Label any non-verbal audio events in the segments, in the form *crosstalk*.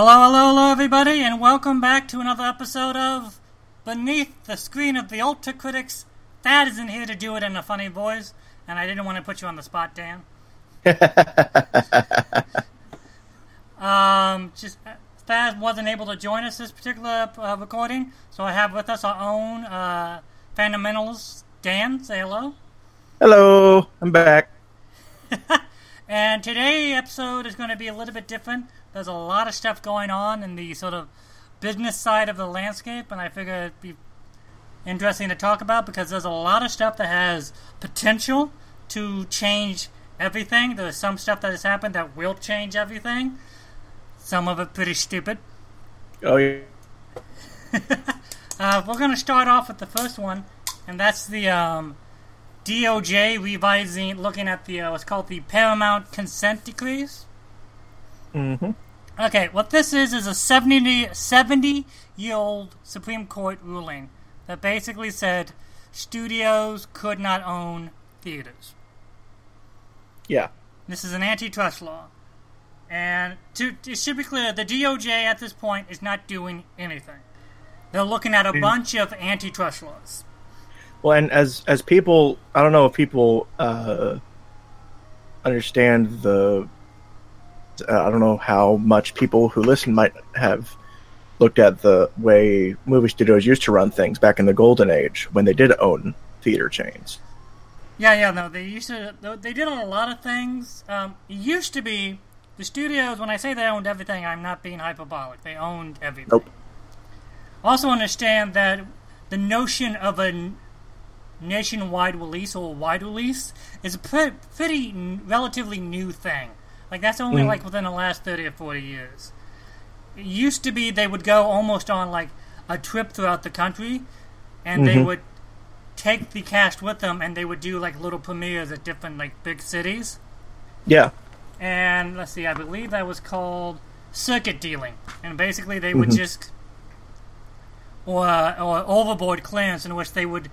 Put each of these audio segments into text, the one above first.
Hello, hello, hello, everybody, and welcome back to another episode of Beneath the Screen of the Ultra Critics. Thad isn't here to do it in a funny voice, and I didn't want to put you on the spot, Dan. *laughs* um, just uh, Thad wasn't able to join us this particular uh, recording, so I have with us our own uh, fundamentals. Dan, say hello. Hello, I'm back. *laughs* and today episode is going to be a little bit different. There's a lot of stuff going on in the sort of business side of the landscape, and I figure it'd be interesting to talk about because there's a lot of stuff that has potential to change everything. There's some stuff that has happened that will change everything. Some of it pretty stupid. Oh yeah. *laughs* uh, we're going to start off with the first one, and that's the um, DOJ revising, looking at the uh, what's called the Paramount Consent Decrees. Mm-hmm. Okay, what this is is a 70, 70 year old Supreme Court ruling that basically said studios could not own theaters. Yeah. This is an antitrust law. And to, it should be clear, the DOJ at this point is not doing anything. They're looking at a Mm. bunch of antitrust laws. Well, and as as people, I don't know if people uh, understand the. Uh, I don't know how much people who listen might have looked at the way movie studios used to run things back in the golden age when they did own theater chains. Yeah, yeah, no, they used to. They did own a lot of things. Um, it used to be the studios. When I say they owned everything, I'm not being hyperbolic. They owned everything. Nope. Also, understand that the notion of a nationwide release or wide release is a pre- pretty relatively new thing. Like that's only Mhm. like within the last thirty or forty years. It used to be they would go almost on like a trip throughout the country, and they Mhm. would take the cast with them, and they would do like little premieres at different like big cities. Yeah. And let's see, I believe that was called circuit dealing, and basically they would Mhm. just or or overboard clearance in which they would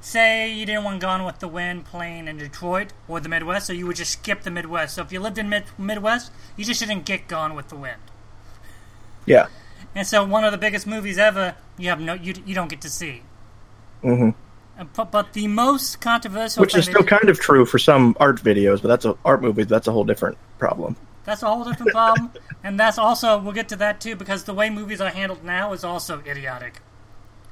say you didn't want Gone with the Wind playing in Detroit or the Midwest, so you would just skip the Midwest. So if you lived in mid- Midwest, you just didn't get Gone with the Wind. Yeah. And so one of the biggest movies ever, you have no you you don't get to see. hmm Uh, But, but the most controversial Which is still kind of true for some art videos, but that's a art movies. That's a whole different problem. That's a whole different problem, *laughs* and that's also we'll get to that too because the way movies are handled now is also idiotic.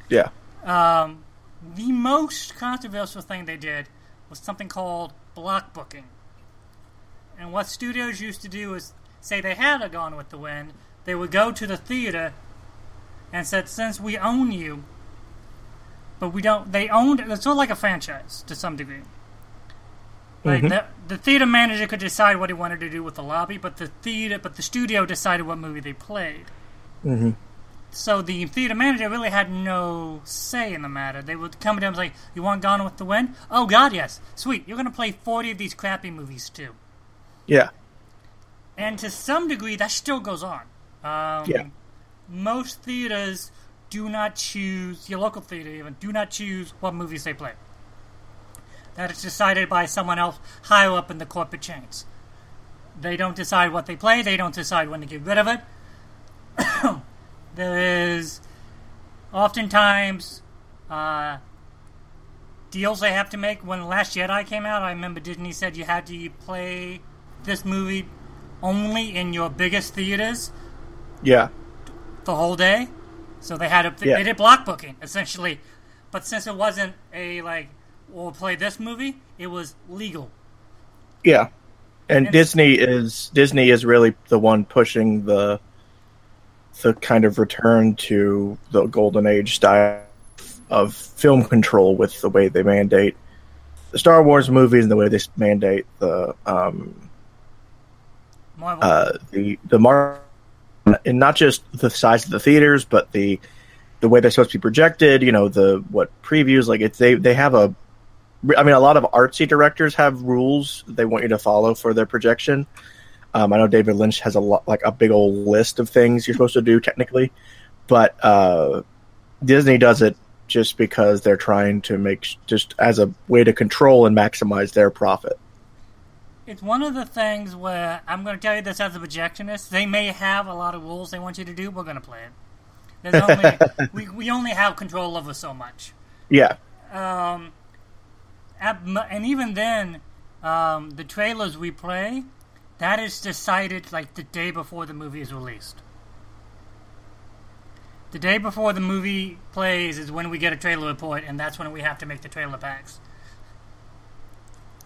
Yeah. Um, the most controversial thing they did was something called block booking, and what studios used to do is say they had a Gone with the Wind, they would go to the theater and said, since we own you, but we don't. They owned. It's sort of like a franchise to some degree. Like Mhm. the, the theater manager could decide what he wanted to do with the lobby, but the theater, but the studio decided what movie they played. hmm So the theater manager really had no say in the matter. They would come to him and say, "You want Gone with the Wind? Oh God, yes, sweet. You're going to play forty of these crappy movies too." Yeah. And to some degree, that still goes on. Um, Yeah. Most theaters do not choose your local theater even do not choose what movies they play. That is decided by someone else higher up in the corporate chains. They don't decide what they play. They don't decide when to get rid of it. *coughs* there is oftentimes uh, deals they have to make. When Last Jedi came out, I remember Disney said you had to play this movie only in your biggest theaters Yeah. the whole day. So they had a, Yeah. they did block booking essentially, but since it wasn't a like we'll play this movie, it was legal. Yeah, and And- Disney is Disney is really the one pushing the the kind of return to the golden age style of film control with the way they mandate the Star Wars movies and the way they mandate the um, Marvel. uh, the the mar and not just the size of the theaters, but the the way they're supposed to be projected. You know, the what previews like it's they they have a. I mean, a lot of artsy directors have rules they want you to follow for their projection. Um, I know David Lynch has a lot, like a big old list of things you're supposed to do technically, but uh, Disney does it just because they're trying to make just as a way to control and maximize their profit. it's one of the things where I'm going to tell you this as a projectionist. They may have a lot of rules they want you to do. We're going to play it. There's only *laughs* we we only have control over so much. Yeah. Um, at, and even then, um, the trailers we play, that is decided like the day before the movie is released. The day before the movie plays is when we get a trailer report, and that's when we have to make the trailer packs.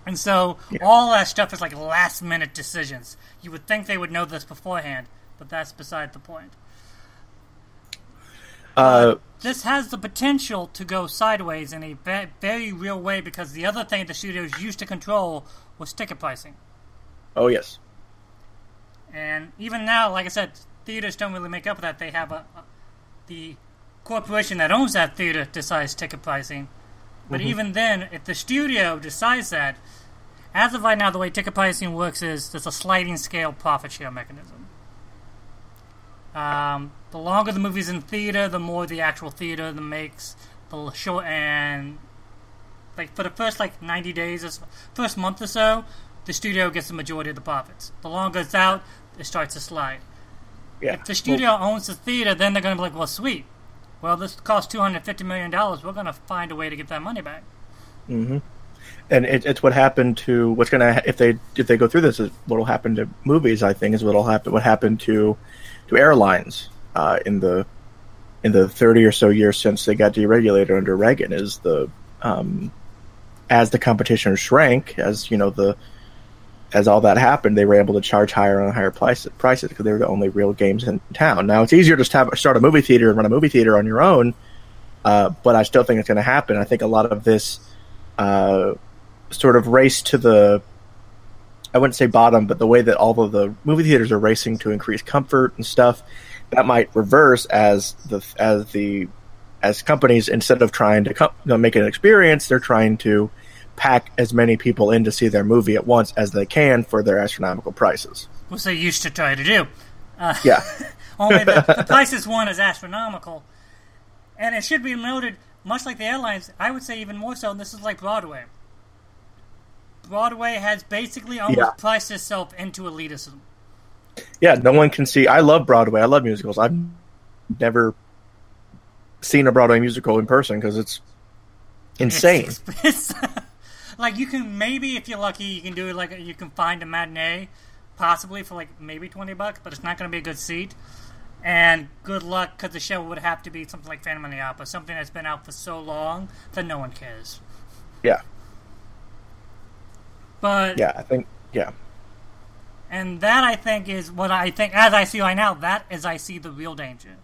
And so Yeah. all that stuff is like last minute decisions. You would think they would know this beforehand, but that's beside the point. Uh, This has the potential to go sideways in a ve- very real way because the other thing the studios used to control was ticket pricing. oh yes. And even now, like I said, theaters don't really make up for that. They have a, a the corporation that owns that theater decides ticket pricing. But even then, if the studio decides that, as of right now, the way ticket pricing works is there's a sliding scale profit share mechanism. Um, the longer the movie's in theater, the more the actual theater the makes. The short and like for the first like 90 days, first month or so, the studio gets the majority of the profits. The longer it's out, it starts to slide. Yeah. If the studio owns the theater, then they're going to be like, well, sweet. Well, this cost $250 million. We're going to find a way to get that money back. and it, it's what happened to what's gonna ha- if they if they go through this is what'll happen to movies. I think is what'll happen. What happened to to airlines uh, in the in the thirty or so years since they got deregulated under Reagan is the um, as the competition shrank, as you know the as all that happened, they were able to charge higher and higher prices prices because they were the only real games in town. Now it's easier to have start a movie theater and run a movie theater on your own, uh, but I still think it's going to happen. I think a lot of this uh, sort of race to the I wouldn't say bottom, but the way that all of the movie theaters are racing to increase comfort and stuff, that might reverse as the as the as companies instead of trying to make an experience, they're trying to pack as many people in to see their movie at once as they can for their astronomical prices. Which they used to try to do. Uh, yeah, *laughs* Only the, *laughs* the prices one is astronomical. And it should be noted, much like the airlines, I would say even more so, and this is like Broadway. Broadway has basically almost Yeah. priced itself into elitism. yeah. No one can see. I love Broadway. I love musicals. I've never seen a Broadway musical in person because it's insane. It's, *laughs* it's- like you can maybe, if you're lucky, you can do it like you can find a matinee, possibly for like maybe twenty bucks, but it's not going to be a good seat. And good luck, because the show would have to be something like Phantom of the Opera, something that's been out for so long that no one cares. Yeah, But yeah. I think yeah. And that I think is what I think, as I see right now, that is I see the real danger.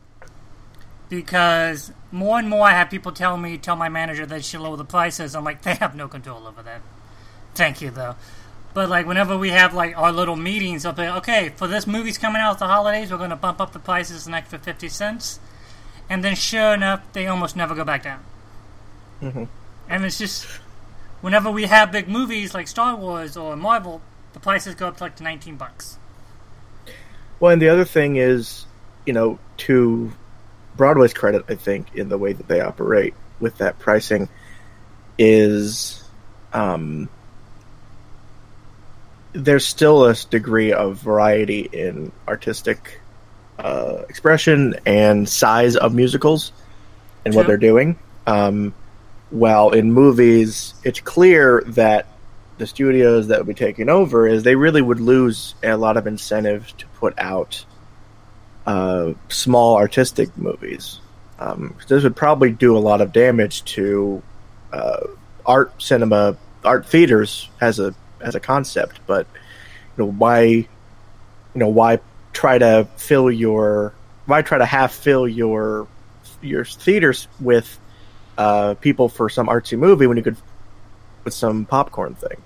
Because more and more I have people tell me, tell my manager they should lower the prices. I'm like, they have no control over that. Thank you, though. But like whenever we have like our little meetings, I'll be okay for this movie's coming out at the holidays. We're going to bump up the prices an extra fifty cents, and then sure enough, they almost never go back down. Mm-hmm. And it's just whenever we have big movies like Star Wars or Marvel, the prices go up to like nineteen bucks. Well, and the other thing is, you know, to Broadway's credit, I think, in the way that they operate with that pricing, is um, there's still a degree of variety in artistic uh, expression and size of musicals and what they're doing. Um, while in movies, it's clear that the studios that would be taking over is they really would lose a lot of incentive to put out uh, small artistic movies. Um, this would probably do a lot of damage to uh, art cinema, art theaters as a as a concept. But you know why, you know why try to fill your why try to half fill your your theaters with uh, people for some artsy movie when you could with some popcorn thing.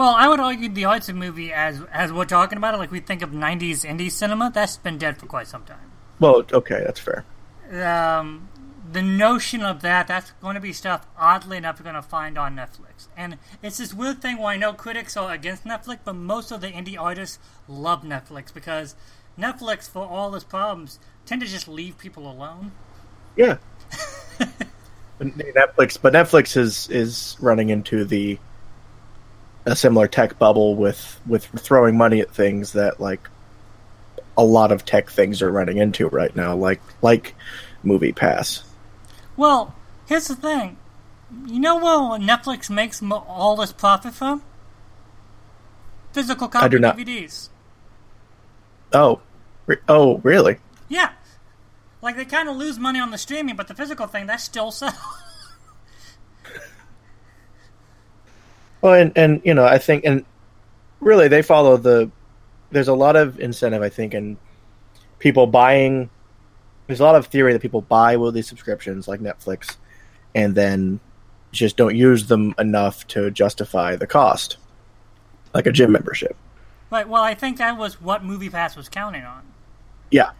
Well, I would argue the arts of movie, as as we're talking about it, like we think of '90s indie cinema, that's been dead for quite some time. Well, okay, that's fair. Um, the notion of that, that's going to be stuff, oddly enough, you're going to find on Netflix. And it's this weird thing where I know critics are against Netflix, but most of the indie artists love Netflix because Netflix, for all its problems, tend to just leave people alone. Yeah. *laughs* But Netflix, but Netflix is is running into the a similar tech bubble with with throwing money at things that like a lot of tech things are running into right now, like like MoviePass. Well, here's the thing. You know where Netflix makes mo- all this profit from? Physical copy I do not. DVDs. Oh, re- oh, really? Yeah. Like they kind of lose money on the streaming, but the physical thing that still sells. *laughs* Well, and and you know, I think, and really, they follow the. There's a lot of incentive, I think, in people buying. There's a lot of theory that people buy these subscriptions, like Netflix, and then just don't use them enough to justify the cost, like a gym membership. right. Well, I think that was what MoviePass was counting on. Yeah.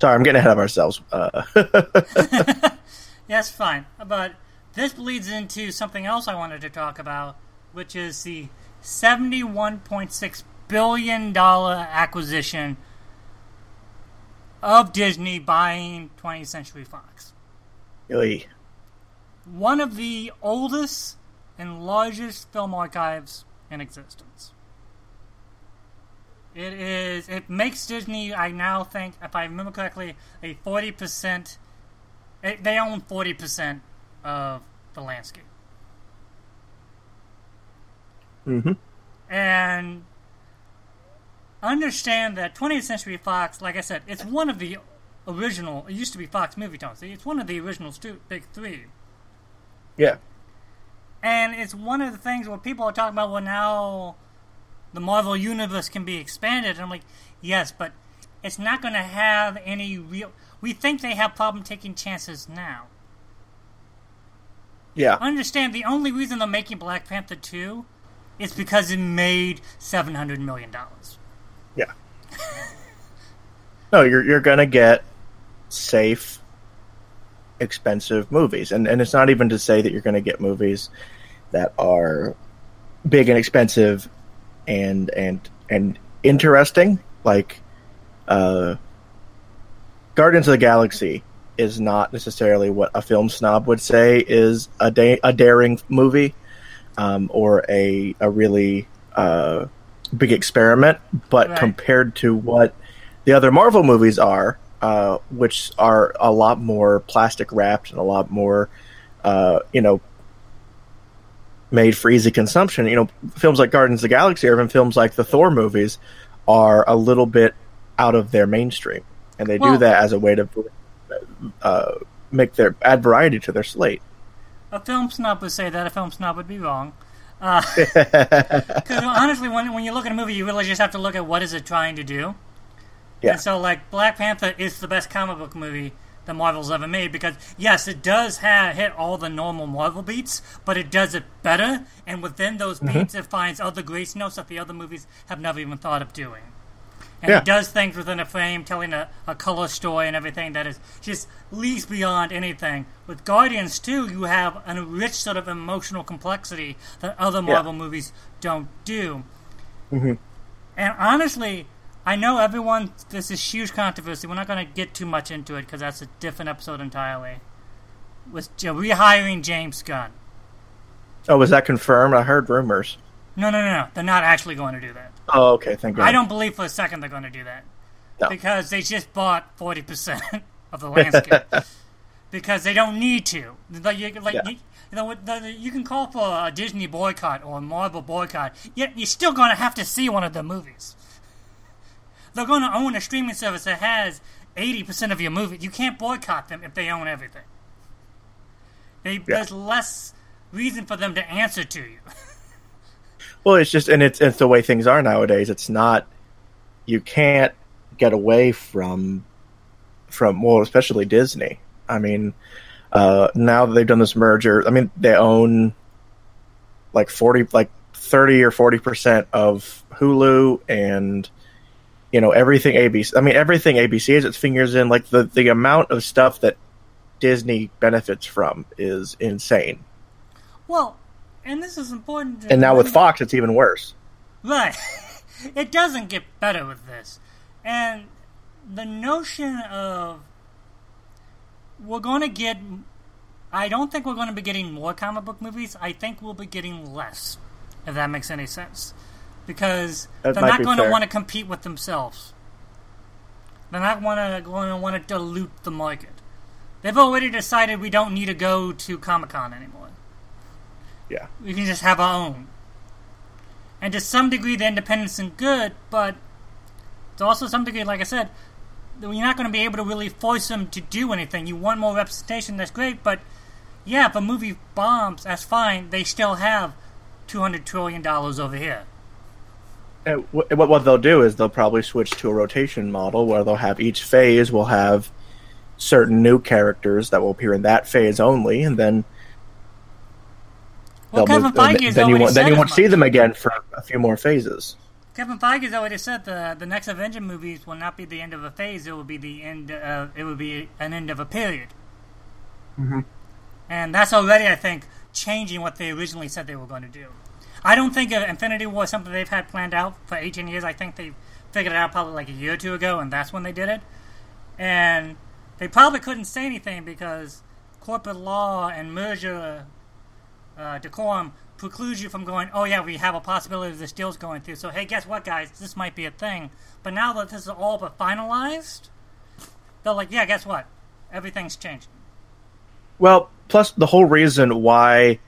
Sorry, I'm getting ahead of ourselves. Uh, *laughs* *laughs* Yes, fine. But this leads into something else I wanted to talk about, which is the $71.6 billion acquisition of Disney buying 20th Century Fox. really, One of the oldest and largest film archives in existence. It is. It makes Disney. I now think, if I remember correctly, a forty percent. They own forty percent of the landscape, hmm and understand that 20th Century Fox, like I said, it's one of the original. It used to be Fox Movietone. See, it's one of the original stu- big three. yeah, And it's one of the things where people are talking about, well, now the Marvel Universe can be expanded. And I'm like, yes, but it's not going to have any real. We think they have problem taking chances now. Yeah. Understand the only reason they're making Black Panther 2 is because it made $700 million. Yeah. no, you're you're gonna get safe, expensive movies, and and it's not even to say that you're gonna get movies that are big and expensive, and and and interesting. Like, uh, Guardians of the Galaxy is not necessarily what a film snob would say is a da- a daring movie, um, or a a really uh, big experiment. But Right. compared to what the other Marvel movies are, uh, which are a lot more plastic wrapped and a lot more, uh, you know, made for easy consumption. You know, films like Guardians of the Galaxy or even films like the Thor movies are a little bit out of their mainstream, and they Well- do that as a way to uh, make their add variety to their slate. A film snob would say that. A film snob would be wrong. *laughs* *laughs* Because honestly, when, when you look at a movie, you really just have to look at what is it trying to do. Yeah. And so, like, Black Panther is the best comic book movie that Marvel's ever made because, yes, it does have, hit all the normal Marvel beats, but it does it better. And within those Mm-hmm. beats, it finds other grace notes that the other movies have never even thought of doing. And Yeah. it does things within a frame, telling a, a color story and everything that is just leaps beyond anything. With Guardians, too, you have a rich sort of emotional complexity that other Marvel movies don't do. Mhm. And honestly, I know everyone, this is huge controversy. We're not going to get too much into it because that's a different episode entirely. With rehiring James Gunn. Oh, was that confirmed? I heard rumors. No, no, no, no. They're not actually going to do that. Oh, okay. Thank God. I don't believe for a second they're going to do that. No. Because they just bought 40% *laughs* of the landscape. *laughs* because they don't need to. Like, you, like, Yeah. you, you know, the, you can call for a Disney boycott or a Marvel boycott, yet you're still going to have to see one of their movies. They're going to own a streaming service that has 80% of your movie. You can't boycott them if they own everything. They, There's less reason for them to answer to you. *laughs* Well, it's just, and it's it's the way things are nowadays. It's not. You can't get away from, from well, especially Disney. I mean, uh, now that they've done this merger, I mean, they own like forty, like thirty or forty percent of Hulu, and you know everything ABC. I mean, everything ABC has its fingers in. Like the the amount of stuff that Disney benefits from is insane. Well, and this is important. To And now with Fox, it's even worse. Right. *laughs* it doesn't get better with this. And the notion of we're going to get. I don't think we're going to be getting more comic book movies. I think we'll be getting less if that makes any sense. Because That they're not be going to want to compete with themselves. They're not wanna, going to want to dilute the market. They've already decided we don't need to go to Comic Con anymore. Yeah. We can just have our own. And to some degree, the independence is good, but to also some degree, like I said, that you're not going to be able to really force them to do anything. You want more representation, that's great, but yeah, if a movie bombs, that's fine. They still have $200 trillion over here. And wh- what what they'll do is they'll probably switch to a rotation model where they'll have each phase will have certain new characters that will appear in that phase only, and then Well, Kevin move- Feige then you then you won't see them again for a few more phases. Kevin Feige has already said the the next Avenger movies will not be the end of a phase. It will be the end. Of, it will be an end of a period. Mm-hmm. And that's already, I think, changing what they originally said they were going to do. I don't think uh, Infinity War is something they've had planned out for 18 years. I think they figured it out probably like a year or two ago, and that's when they did it. And they probably couldn't say anything because corporate law and merger uh, decorum precludes you from going, oh, yeah, we have a possibility of this deal's going through. So, hey, guess what, guys? This might be a thing. But now that this is all but finalized, they're like, yeah, guess what? Everything's changed. Well, plus the whole reason why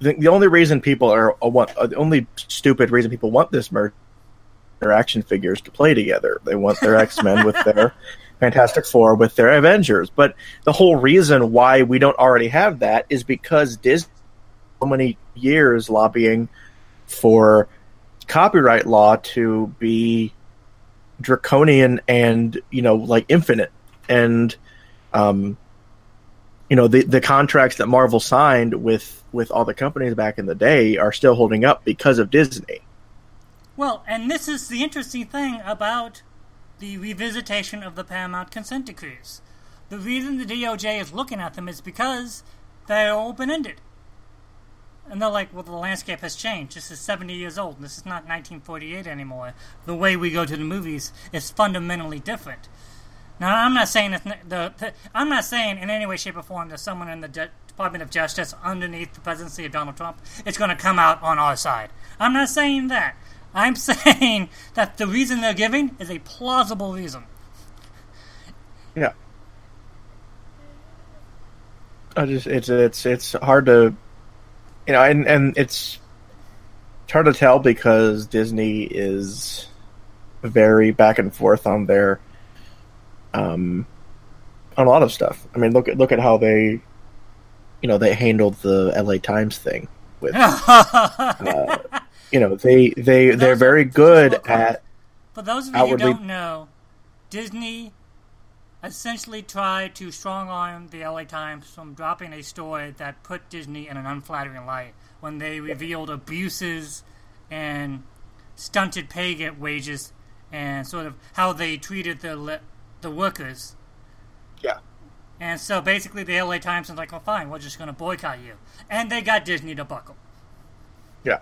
the, the only reason people are uh, want uh, the only stupid reason people want this merge their action figures to play together. They want their X Men with their *laughs* Fantastic Four with their Avengers. But the whole reason why we don't already have that is because Disney so many years lobbying for copyright law to be draconian and you know like infinite and um you know the the contracts that Marvel signed with with all the companies back in the day are still holding up because of Disney. Well, and this is the interesting thing about the revisitation of the Paramount consent decrees. The reason the DOJ is looking at them is because they're open ended. And they're like, well, the landscape has changed. This is 70 years old. This is not 1948 anymore. The way we go to the movies is fundamentally different. Now, I'm not saying it's the, the I'm not saying in any way, shape, or form that someone in the De- Department of Justice underneath the presidency of Donald Trump is going to come out on our side. I'm not saying that. I'm *laughs* saying that the reason they're giving is a plausible reason. Yeah. I just it's it's it's hard to you know and and it's it's hard to tell because Disney is very back and forth on their um on a lot of stuff. I mean look at look at how they you know they handled the LA Times thing with *laughs* uh, you know they they they're very good at For those of you who don't know, Disney essentially tried to strong arm the LA Times from dropping a story that put Disney in an unflattering light when they revealed abuses and stunted pay get wages and sort of how they treated the the workers. yeah And so basically, the LA Times was like, "Well, fine, we're just going to boycott you," and they got Disney to buckle. Yeah.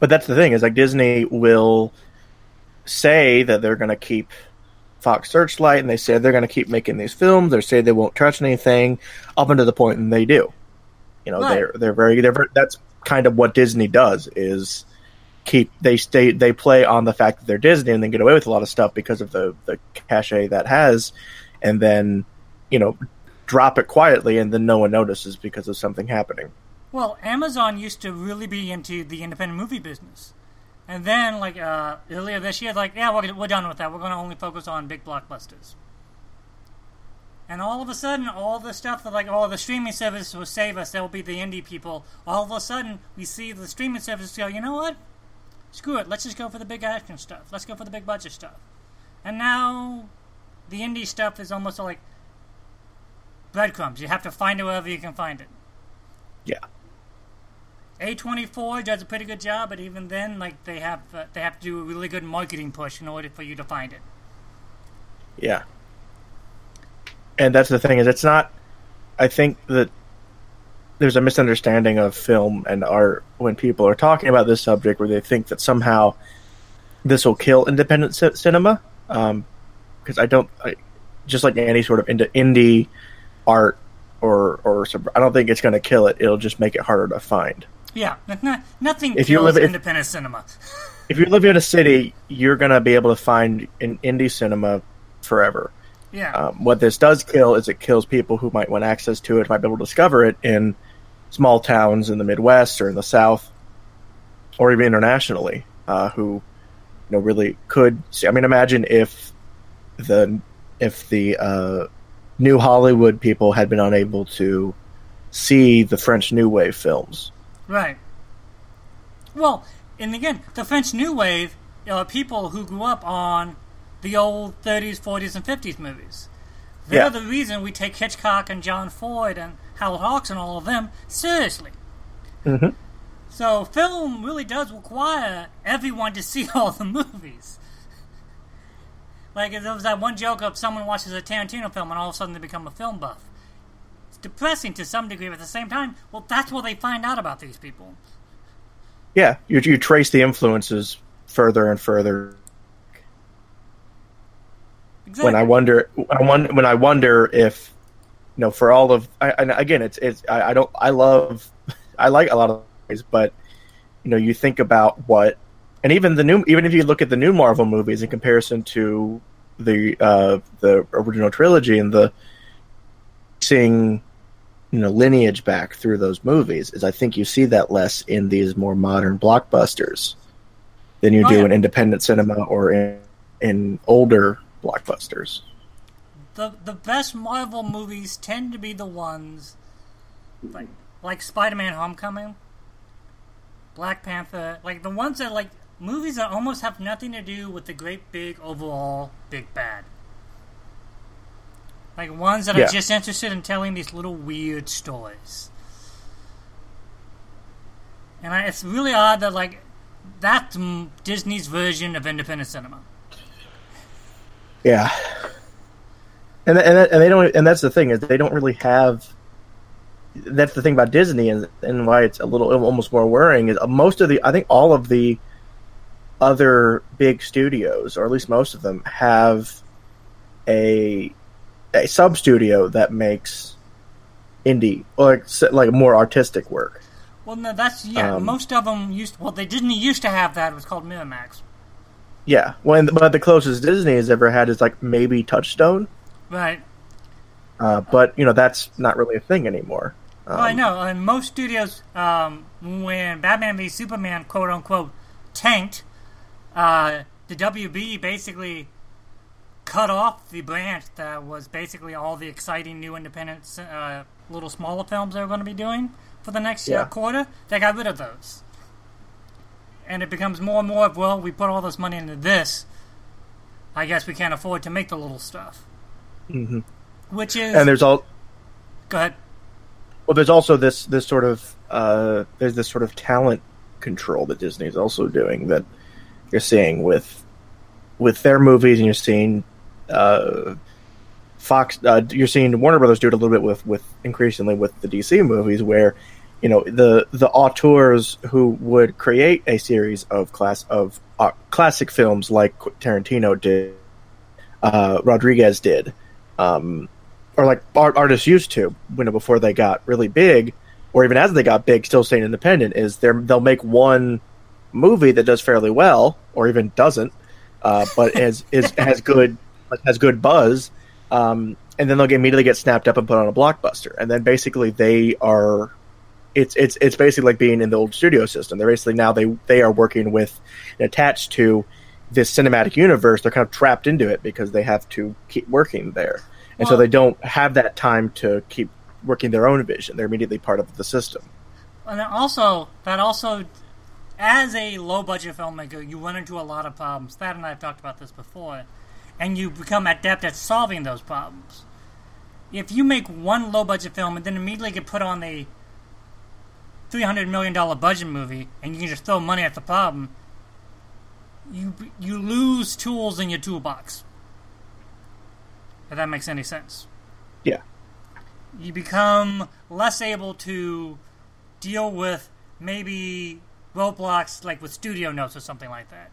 But that's the thing is like Disney will say that they're going to keep Fox Searchlight and they said they're going to keep making these films. They say they won't touch anything up until the point and they do. You know, Right. they're they're very they're very, that's kind of what Disney does is keep they stay they play on the fact that they're Disney and then get away with a lot of stuff because of the the cachet that has and then, you know, drop it quietly and then no one notices because of something happening. Well, Amazon used to really be into the independent movie business. And then, like, uh, earlier this year, like, yeah, we're, we're done with that. We're going to only focus on big blockbusters. And all of a sudden, all the stuff that, like, oh, the streaming service will save us, they'll be the indie people. All of a sudden, we see the streaming service go, you know what? Screw it. Let's just go for the big action stuff. Let's go for the big budget stuff. And now, the indie stuff is almost like breadcrumbs. You have to find it wherever you can find it. Yeah. A24 does a pretty good job, but even then, like they have uh, they have to do a really good marketing push in order for you to find it. Yeah. And that's the thing is it's not I think that there's a misunderstanding of film and art when people are talking about this subject where they think that somehow this will kill independent ci- cinema um because I don't I, just like any sort of indie, indie art or or I don't think it's going to kill it it'll just make it harder to find Yeah, nothing If you kills live- if- independent cinema. *laughs* If you live in a city, you're gonna be able to find an indie cinema forever. Yeah, Um, what this does kill is it kills people who might want access to it, might be able to discover it in small towns in the Midwest or in the South, or even internationally, uh, who you know really could. See. I mean, imagine if the if the uh, new Hollywood people had been unable to see the French New Wave films. Right. Well, and again, the French New Wave are people who grew up on the old 30s, 40s, and 50s movies. They're Yeah. the reason we take Hitchcock and John Ford and Howard Hawks and all of them seriously. Mm-hmm. So film really does require everyone to see *laughs* all the movies. Like there was that one joke of someone watches a Tarantino film and all of a sudden they become a film buff. Depressing to some degree, but at the same time, well, that's what they find out about these people. Yeah, you, you trace the influences further and further Exactly. when I wonder, I wonder, when I wonder if, you know, for all of, I, and again, it's, it's, I, I don't, I love, I like a lot of things, but, you know, you think about what, and even the new, even if you look at the new Marvel movies in comparison to the, uh, the original trilogy and the, seeing, you know, lineage back through those movies, is I think you see that less in these more modern blockbusters than you Oh, do yeah. in independent cinema or in, in older blockbusters. the the best Marvel movies tend to be the ones like like Spider-Man: Homecoming, Black Panther, like the ones that like movies that almost have nothing to do with the great big overall big bad. Like ones that Yeah. are just interested in telling these little weird stories. And I, it's really odd that like that's Disney's version of independent cinema. Yeah, and and and they don't and that's the thing is they don't really have. That's the thing about Disney and and why it's a little almost more worrying is most of the I think all of the other big studios or at least most of them have a a sub studio that makes indie or like, like more artistic work. Well, no, that's yeah. Um, most of them used. Well, they Disney used to have that. It was called Miramax. Yeah, when but the closest Disney has ever had is like maybe Touchstone, Right. uh, but you know that's not really a thing anymore. Um, well, I know. And most studios, um, when Batman v Superman, quote unquote, tanked, uh, the WB basically cut off the branch that was basically all the exciting new independent, uh, little smaller films they were going to be doing for the next Yeah. uh, quarter. They got rid of those. And it becomes more and more of, well, we put all this money into this. I guess we can't afford to make the little stuff. Mhm. Which is. and there's all go ahead. well, there's also this this sort of uh, there's this sort of talent control that Disney is also doing that you're seeing with with their movies, and you're seeing uh, Fox, uh, you're seeing Warner Brothers do it a little bit with with increasingly with the DC movies, where you know the the auteurs who would create a series of class of uh, classic films like Tarantino did, uh, Rodriguez did, um, or like art, artists used to, you know, before they got really big, or even as they got big, still staying independent. Is they they'll make one movie that does fairly well, or even doesn't, uh, but is is has good has good buzz, um, and then they'll get, immediately get snapped up and put on a blockbuster, and then basically they are. It's it's it's basically like being in the old studio system. They're basically now they they are working with and attached to this cinematic universe. They're kind of trapped into it because they have to keep working there, and so they don't have that time to keep working their own vision. They're immediately part of the system. And then also, that also, as a low budget filmmaker, you run into a lot of problems. Thad and I have talked about this before. And you become adept at solving those problems. If you make one low budget film and then immediately get put on a $300 million budget movie and you can just throw money at the problem, you, you lose tools in your toolbox. If that makes any sense Yeah, you become less able to deal with maybe roadblocks like with studio notes or something like that.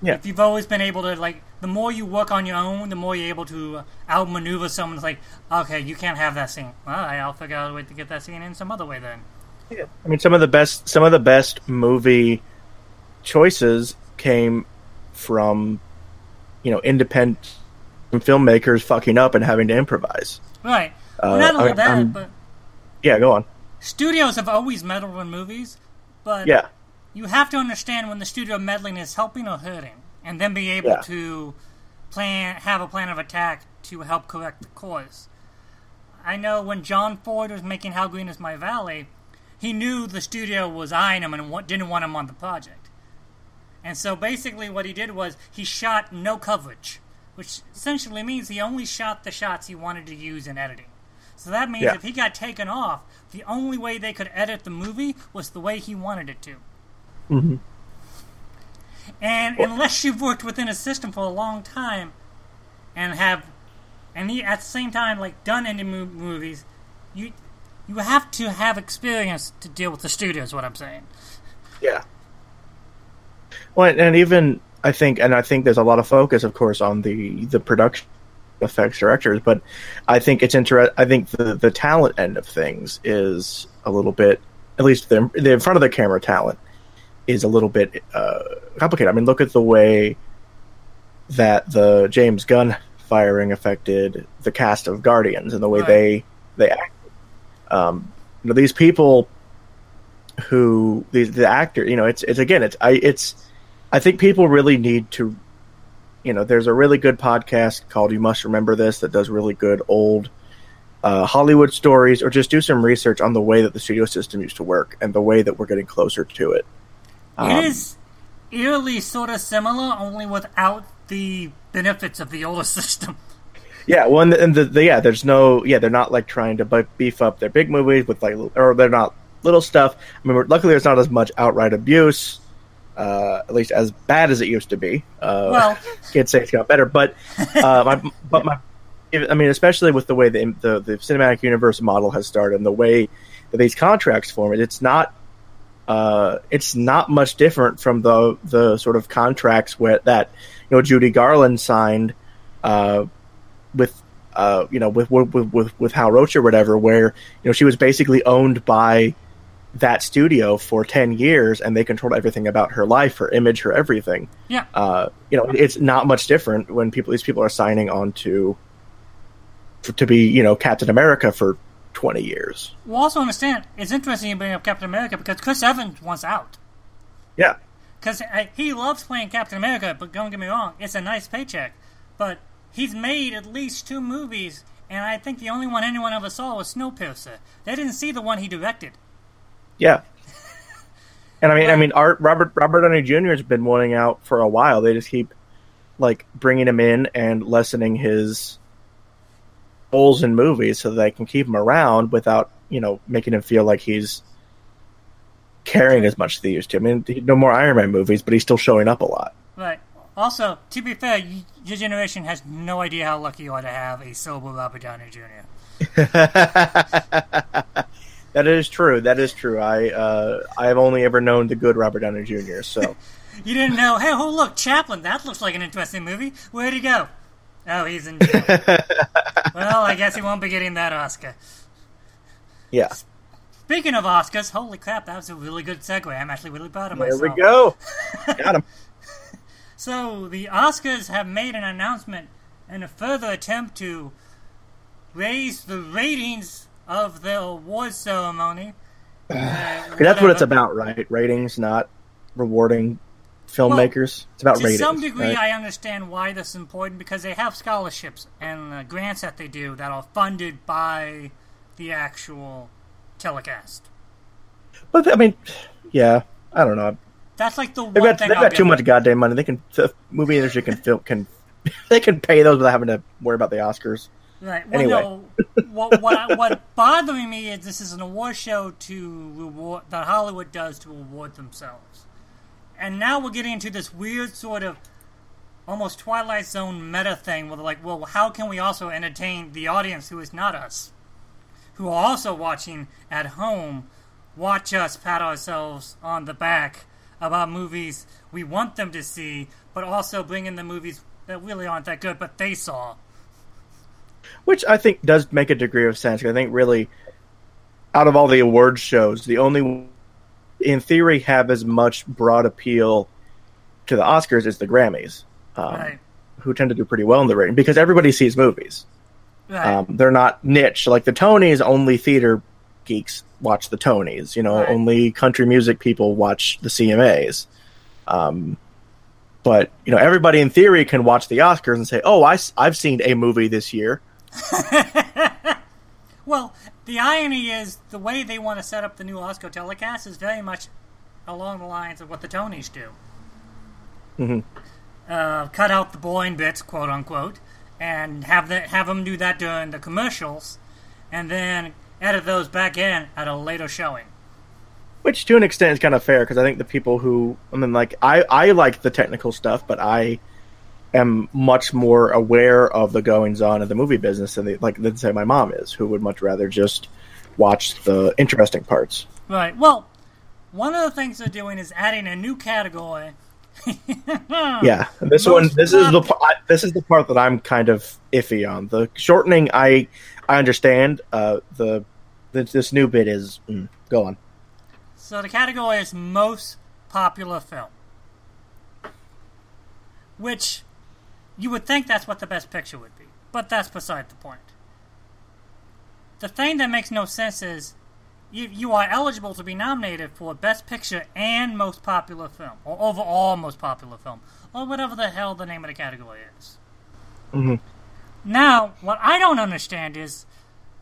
Yeah, If you've always been able to like the more you work on your own, the more you're able to outmaneuver someone. It's like, okay, you can't have that scene. All right, I'll figure out a way to get that scene in some other way then. Yeah. I mean, some of the best some of the best movie choices came from you know independent filmmakers fucking up and having to improvise. Right. Well, uh, not only I, that, I'm, but yeah, go on. Studios have always meddled in movies, but yeah, you have to understand when the studio meddling is helping or hurting, and then be able yeah. to plan have a plan of attack to help correct the course. I know when John Ford was making How Green Is My Valley, he knew the studio was eyeing him and didn't want him on the project. And so basically, what he did was he shot no coverage, which essentially means he only shot the shots he wanted to use in editing. So that means yeah. if he got taken off, the only way they could edit the movie was the way he wanted it to. Mm-hmm. And well, unless you've worked within a system for a long time and have, and at the same time, like done indie movies, you you have to have experience to deal with the studio. Is what I'm saying. Yeah. Well, and even I think, and I think there's a lot of focus, of course, on the the production effects directors, but I think it's interesting. I think the the talent end of things is a little bit, at least the, the in front of the camera talent, is a little bit uh, complicated. I mean, look at the way that the James Gunn firing affected the cast of Guardians and the way right. they they act. Um, you know, these people who these the actor, you know, it's it's again, it's I it's I think people really need to, you know, there's a really good podcast called "You Must Remember This" that does really good old uh, Hollywood stories, or just do some research on the way that the studio system used to work and the way that we're getting closer to it. Um, it is eerily sort of similar, only without the benefits of the older *laughs* system. Yeah, well, and, the, and the, the, yeah, there's no yeah, they're not like trying to beef up their big movies with like, or they're not little stuff. I mean, luckily, there's not as much outright abuse, uh, at least as bad as it used to be. Uh, well, *laughs* can't say it's got better, but uh, my, but my, I mean, especially with the way the, the the cinematic universe model has started and the way that these contracts form, it's not uh, it's not much different from the the sort of contracts where that you know Judy Garland signed uh, with uh, you know with, with with with Hal Roach or whatever, where you know she was basically owned by that studio for ten years, and they controlled everything about her life, her image, her everything. Yeah, uh, you know it's not much different when people these people are signing on to to be you know Captain America for 20 years. We'll also understand it's interesting you bring up Captain America because Chris Evans wants out. Yeah. Because he loves playing Captain America, but don't get me wrong, it's a nice paycheck. But he's made at least two movies, and I think the only one anyone ever saw was Snowpiercer. They didn't see the one he directed. Yeah. *laughs* and I mean, I mean, Art Robert Robert Downey Jr. has been wanting out for a while. They just keep like bringing him in and lessening his roles in movies so that they can keep him around without you know making him feel like he's caring as much as they used to. I mean, no more Iron Man movies, but he's still showing up a lot. Right. Also, to be fair, your generation has no idea how lucky you are to have a sober Robert Downey Jr. *laughs* that is true. That is true. I uh, I have only ever known the good Robert Downey Jr. So *laughs* you didn't know? Hey, oh look, Chaplin. That looks like an interesting movie. Where'd he go? Oh, he's in jail. *laughs* well, I guess he won't be getting that Oscar. Yeah. Speaking of Oscars, holy crap, that was a really good segue. I'm actually really proud of myself. There we go. *laughs* Got him. so, the Oscars have made an announcement in a further attempt to raise the ratings of the award ceremony. *sighs* Uh, that's what it's about, right? Ratings, not rewarding filmmakers. Well, it's about to ratings. To some degree, right? I understand why this is important because they have scholarships and uh, grants that they do that are funded by the actual telecast. But I mean, yeah, I don't know. That's like the they've got, they've got too much goddamn money. They can the movie industry can film can *laughs* they can pay those without having to worry about the Oscars. Right. Well, anyway. no. what what what *laughs* bothering me is this is an award show to reward that Hollywood does to reward themselves. And now we're getting into this weird sort of almost Twilight Zone meta thing where they're like, well, how can we also entertain the audience who is not us? Who are also watching at home, watch us pat ourselves on the back about movies we want them to see, but also bring in the movies that really aren't that good, but they saw. Which I think does make a degree of sense. I think really out of all the awards shows, the only in theory have as much broad appeal to the Oscars as the Grammys, um, Right. who tend to do pretty well in the rating because everybody sees movies. Right. Um, they're not niche like the Tonys. Only theater geeks watch the Tonys. You know, Right. only country music people watch the CMAs. Um, but you know, everybody in theory can watch the Oscars and say, "Oh, I, have seen a movie this year." *laughs* Well, the irony is the way they want to set up the new Oscar telecast is very much along the lines of what the Tonys do. Mhm. Uh, cut out the boring bits, quote unquote, and have the, have them do that during the commercials, and then edit those back in at a later showing. Which, to an extent, is kind of fair because I think the people who I mean, like I, I like the technical stuff, but I am much more aware of the goings on of the movie business than the, like than say my mom is, who would much rather just watch the interesting parts. Right. Well, one of the things they're doing is adding a new category. *laughs* Yeah, this Most one, this is the I- this is the part that I'm kind of iffy on. The shortening, I I understand. Uh, the, the this new bit is mm, go on. So the category is most popular film. Which you would think that's what the best picture would be, but that's beside the point. The thing that makes no sense is you, you are eligible to be nominated for best picture and most popular film, or overall most popular film, or whatever the hell the name of the category is. Mhm. Now, what I don't understand is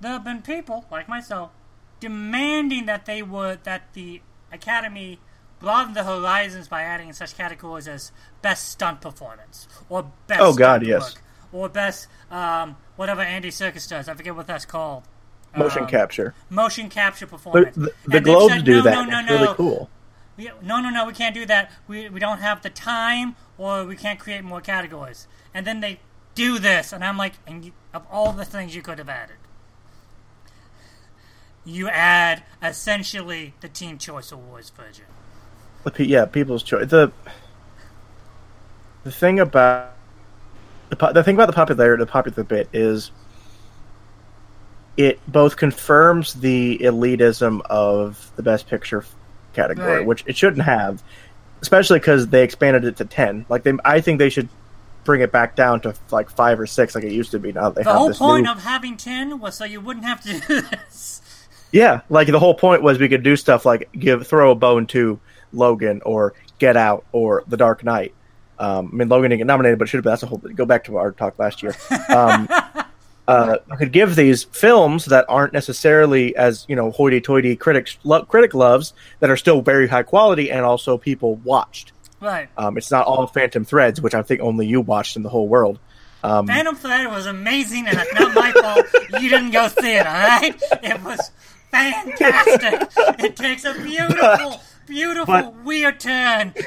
there have been people like myself demanding that they would that the Academy broaden the horizons by adding such categories as best stunt performance or best Oh, God, yes. work, or best um, whatever Andy Serkis does. I forget what that's called. Motion Um, capture. Motion capture The, performance. the, the they've Globes said, do no, that. No, no, no, really cool. we, no, no, no, we can't do that. We, we don't have the time, or we can't create more categories. And then they do this, and I'm like, and you, of all the things you could have added, you add essentially the Teen Choice Awards version. The yeah, people's choice. The the thing about the po- the thing about the popularity, the popular bit is it both confirms the elitism of the best picture category, Right. which it shouldn't have, especially because they expanded it to ten. Like they, I think they should bring it back down to like five or six, like it used to be. Now they The have whole this point new, of having 10 was so you wouldn't have to do this. Yeah, like the whole point was we could do stuff like give throw a bone to Logan or Get Out or The Dark Knight. Um, I mean, Logan didn't get nominated, but should have. That's a whole. Go back to our talk last year. Um, *laughs* uh, I could give these films that aren't necessarily as you know hoity-toity critics lo- critic loves that are still very high quality and also people watched. Right. Um, it's not all Phantom Threads, which I think only you watched in the whole world. Um, Phantom Thread was amazing, and it's not my fault you didn't go see it, alright? It was fantastic. It takes a beautiful, beautiful, but- weird turn. *laughs*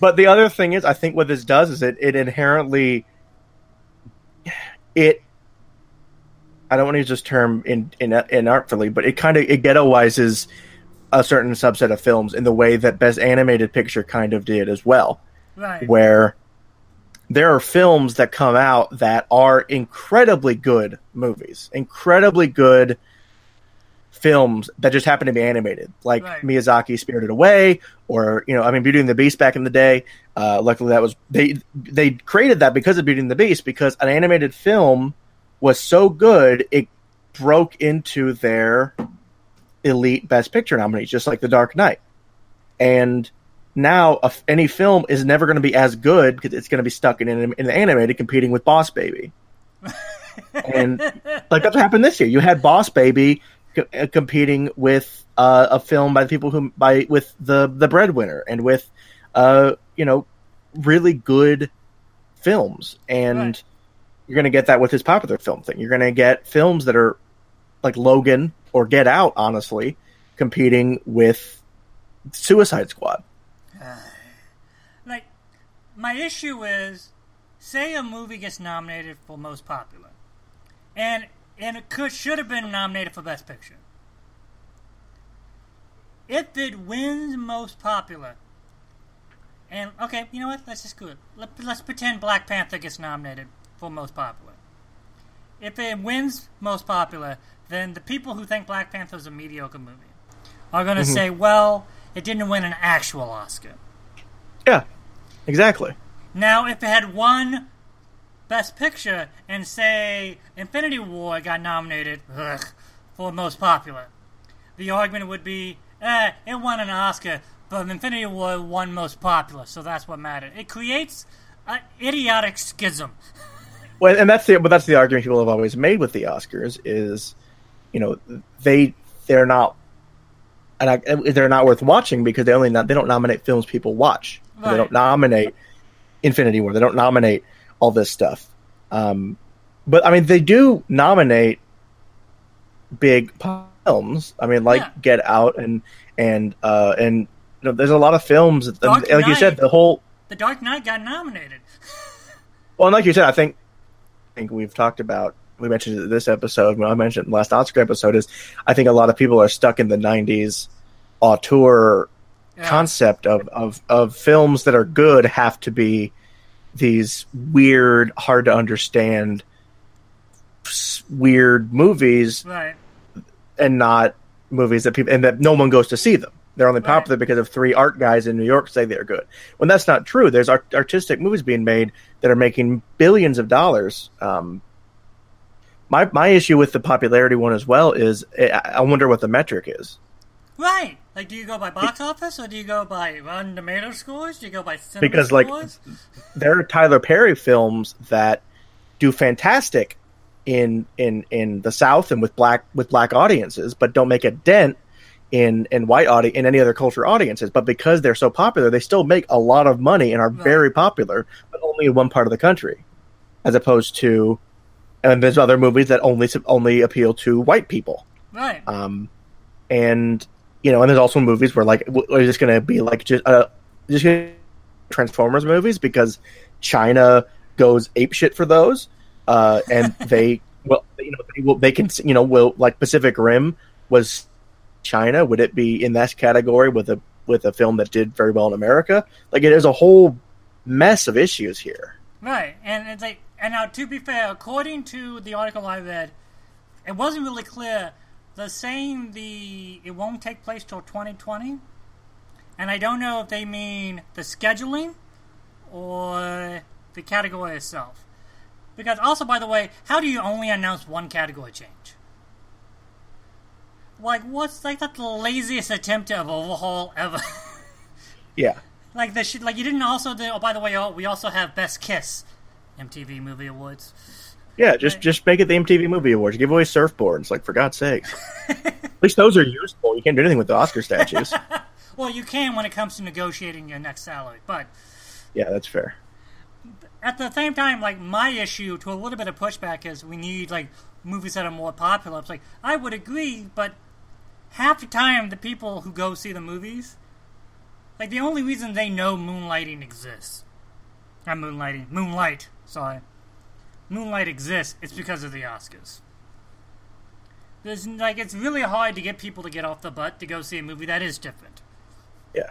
But the other thing is, I think what this does is it, it inherently it. I don't want to use this term in in inartfully, but it kind of it ghettoizes a certain subset of films in the way that Best Animated Picture kind of did as well, Right. where there are films that come out that are incredibly good movies, incredibly good films that just happen to be animated, like Right. Miyazaki Spirited Away, or you know, I mean, Beauty and the Beast back in the day. Uh, luckily, that was they they created that because of Beauty and the Beast because an animated film was so good it broke into their elite Best Picture nominees, just like The Dark Knight. And now, a, any film is never going to be as good because it's going to be stuck in, in, in the animated, competing with Boss Baby. *laughs* and like that's what happened this year. You had Boss Baby co- uh, competing with uh, a film by the people who by with the the breadwinner and with uh you know really good films. And Right. you're going to get that with his popular film thing. You're going to get films that are like logan or get out honestly competing with suicide squad. *sighs* Like, my issue is, say a movie gets nominated for most popular, and and it could should have been nominated for best picture. If it wins most popular, and okay, you know what? Let's just do it. Let, let's pretend Black Panther gets nominated for most popular. if it wins most popular, then the people who think Black Panther is a mediocre movie are going to mm-hmm. say, well, it didn't win an actual Oscar. Yeah, exactly. Now, if it had won Best Picture and say Infinity War got nominated ugh, for most popular, the argument would be, eh, it won an Oscar, but Infinity War won most popular, so that's what mattered. It creates an idiotic schism. *laughs* Well, and that's the but that's the argument people have always made with the Oscars is, you know, they they're not, and I, they're not worth watching because they only not, they don't nominate films people watch. They don't nominate Infinity War. They don't nominate all this stuff. Um, but I mean, they do nominate big films. I mean, like Yeah. Get Out and and uh, and you know, there's a lot of films. Dark like you said, the whole The Dark Knight got nominated. *laughs* Well, and like you said, I think I think we've talked about we mentioned this episode. When I mentioned last Oscar episode is I think a lot of people are stuck in the '90s auteur Yeah. concept of, of of films that are good have to be these weird, hard to understand, weird movies, Right. and not movies that people and that no one goes to see them. They're only Right. popular because of three art guys in New York say they're good. When that's not true, there's art- artistic movies being made that are making billions of dollars. Um, my my issue with the popularity one as well is I I wonder what the metric is Right. Like, do you go by box office or do you go by Rotten Tomato scores? Do you go by cinema Because, like, there are Tyler Perry films that do fantastic in in in the South and with black with black audiences, but don't make a dent in in white audience in any other culture audiences. But because they're so popular, they still make a lot of money and are very popular, but only in one part of the country, as opposed to and there's other movies that only only appeal to white people. Right. Um, and you know, and there's also movies where like we're just going to be like just uh, just gonna Transformers movies because China goes ape shit for those, uh, and *laughs* they well, you know, they, will, they can you know will like Pacific Rim was China. Would it be in that category with a with a film that did very well in America? Like it is a whole mess of issues here. Right, and it's like, and now to be fair, according to the article I read, it wasn't really clear. They're saying the it won't take place till 2020, and I don't know if they mean the scheduling or the category itself. Because also, by the way, how do you only announce one category change? Like, what's like that's the laziest attempt of overhaul ever. *laughs* Yeah. Like the. Like you didn't also do. Oh, by the way, oh, we also have Best Kiss, MTV Movie Awards. Yeah, just just make it the MTV Movie Awards. Give away surfboards, like for God's sakes. *laughs* At least those are useful. You can't do anything with the Oscar statues. *laughs* Well, you can when it comes to negotiating your next salary, but yeah, that's fair. at the same time, like my issue to a little bit of pushback is we need like movies that are more popular. It's like I would agree, but half the time the people who go see the movies, like the only reason they know Moonlighting exists, not Moonlighting, Moonlight. Sorry, Moonlight exists. It's because of the Oscars. There's like it's really hard to get people to get off the butt to go see a movie that is different. Yeah.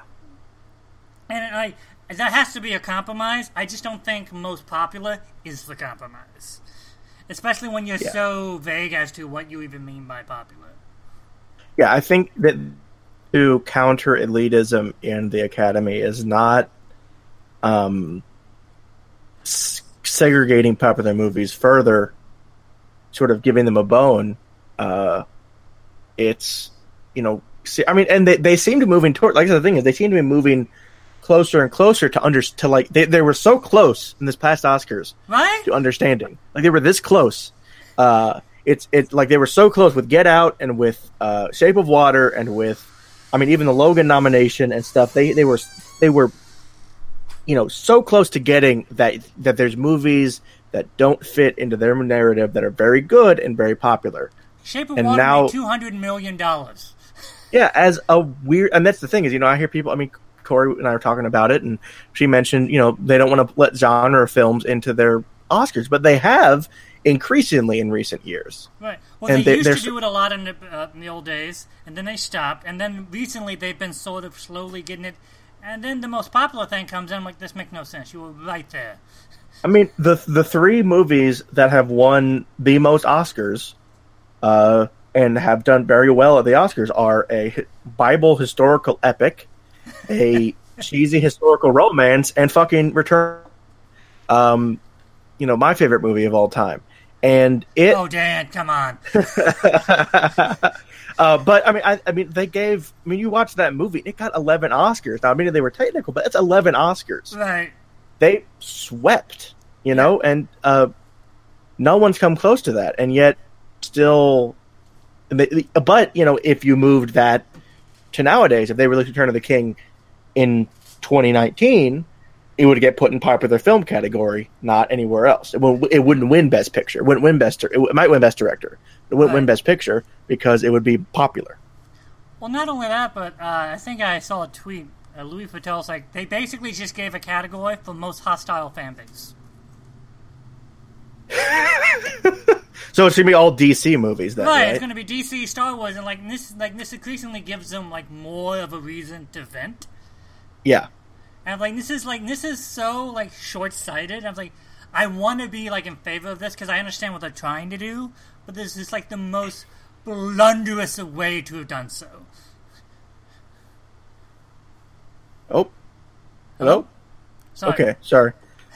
And I that has to be a compromise. I just don't think most popular is the compromise. Especially when you're Yeah. so vague as to what you even mean by popular. Yeah, I think that to counter elitism in the academy is not um, segregating popular movies further, sort of giving them a bone. Uh, it's you know, see, I mean, and they, they seem to moving toward. Like the thing is, they seem to be moving closer and closer to under to like they they were so close in this past Oscars Right? to understanding. Like they were this close. Uh, it's it's like they were so close with Get Out and with uh, Shape of Water and with, I mean, even the Logan nomination and stuff. They they were they were, you know, so close to getting that that there's movies that don't fit into their narrative that are very good and very popular. Shape of And Water now- two hundred million dollars. *laughs* Yeah, as a weird, and that's the thing is, you know, I hear people. I mean, Corey and I were talking about it, and she mentioned, you know, they don't want to let genre films into their Oscars, but they have increasingly in recent years. Right. Well, And they, they- used to do it a lot in the, uh, in the old days, and then they stopped, and then recently they've been sort of slowly getting it And then the most popular thing comes in. I'm like, this makes no sense. You were right there. I mean, the the three movies that have won the most Oscars, uh, and have done very well at the Oscars are a Bible historical epic, a *laughs* cheesy historical romance, and fucking Return. Um, you know, my favorite movie of all time, and it. Oh, Dan, come on. *laughs* uh, but I mean, I, I mean, they gave. I mean, you watch that movie; it got eleven Oscars. Now, I mean, they were technical, but it's eleven Oscars. Right. They swept, you know, and uh, no one's come close to that, and yet still. But you know, if you moved that to nowadays, if they released Return of the King in 2019, it would get put in popular film category, not anywhere else. It, would, it wouldn't win Best Picture. It wouldn't win Best. It might win Best Director. It wouldn't win Best Picture because it would be popular. Well, not only that, but uh, I think I saw a tweet. Uh, Louis Vuitton's like, they basically just gave a category for most hostile fan base. *laughs* So it's gonna be all DC movies then, Right, right? it's going to be DC, Star Wars, and like this, like this increasingly gives them like more of a reason to vent. Yeah, And like this is like this is so like short sighted. I was like, I want to be like in favor of this because I understand what they're trying to do, but this is like the most blunderous way to have done so. Oh, hello. Sorry. Okay, sorry.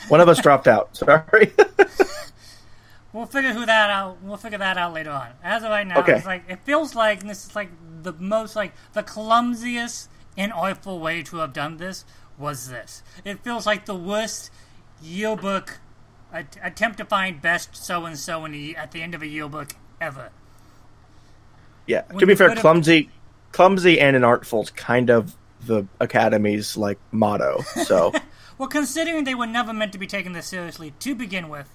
One of us dropped out. *laughs* Sorry. *laughs* We'll figure who that out. We'll figure that out later on. As of right now, Okay. it's like it feels like this is like the most like the clumsiest and artful way to have done this was this. It feels like the worst yearbook at- attempt to find best so and so in the at the end of a yearbook ever. yeah. When to be fair, put it- clumsy, clumsy, and inartful is kind of the Academy's like motto. So *laughs* Well, considering they were never meant to be taken this seriously to begin with.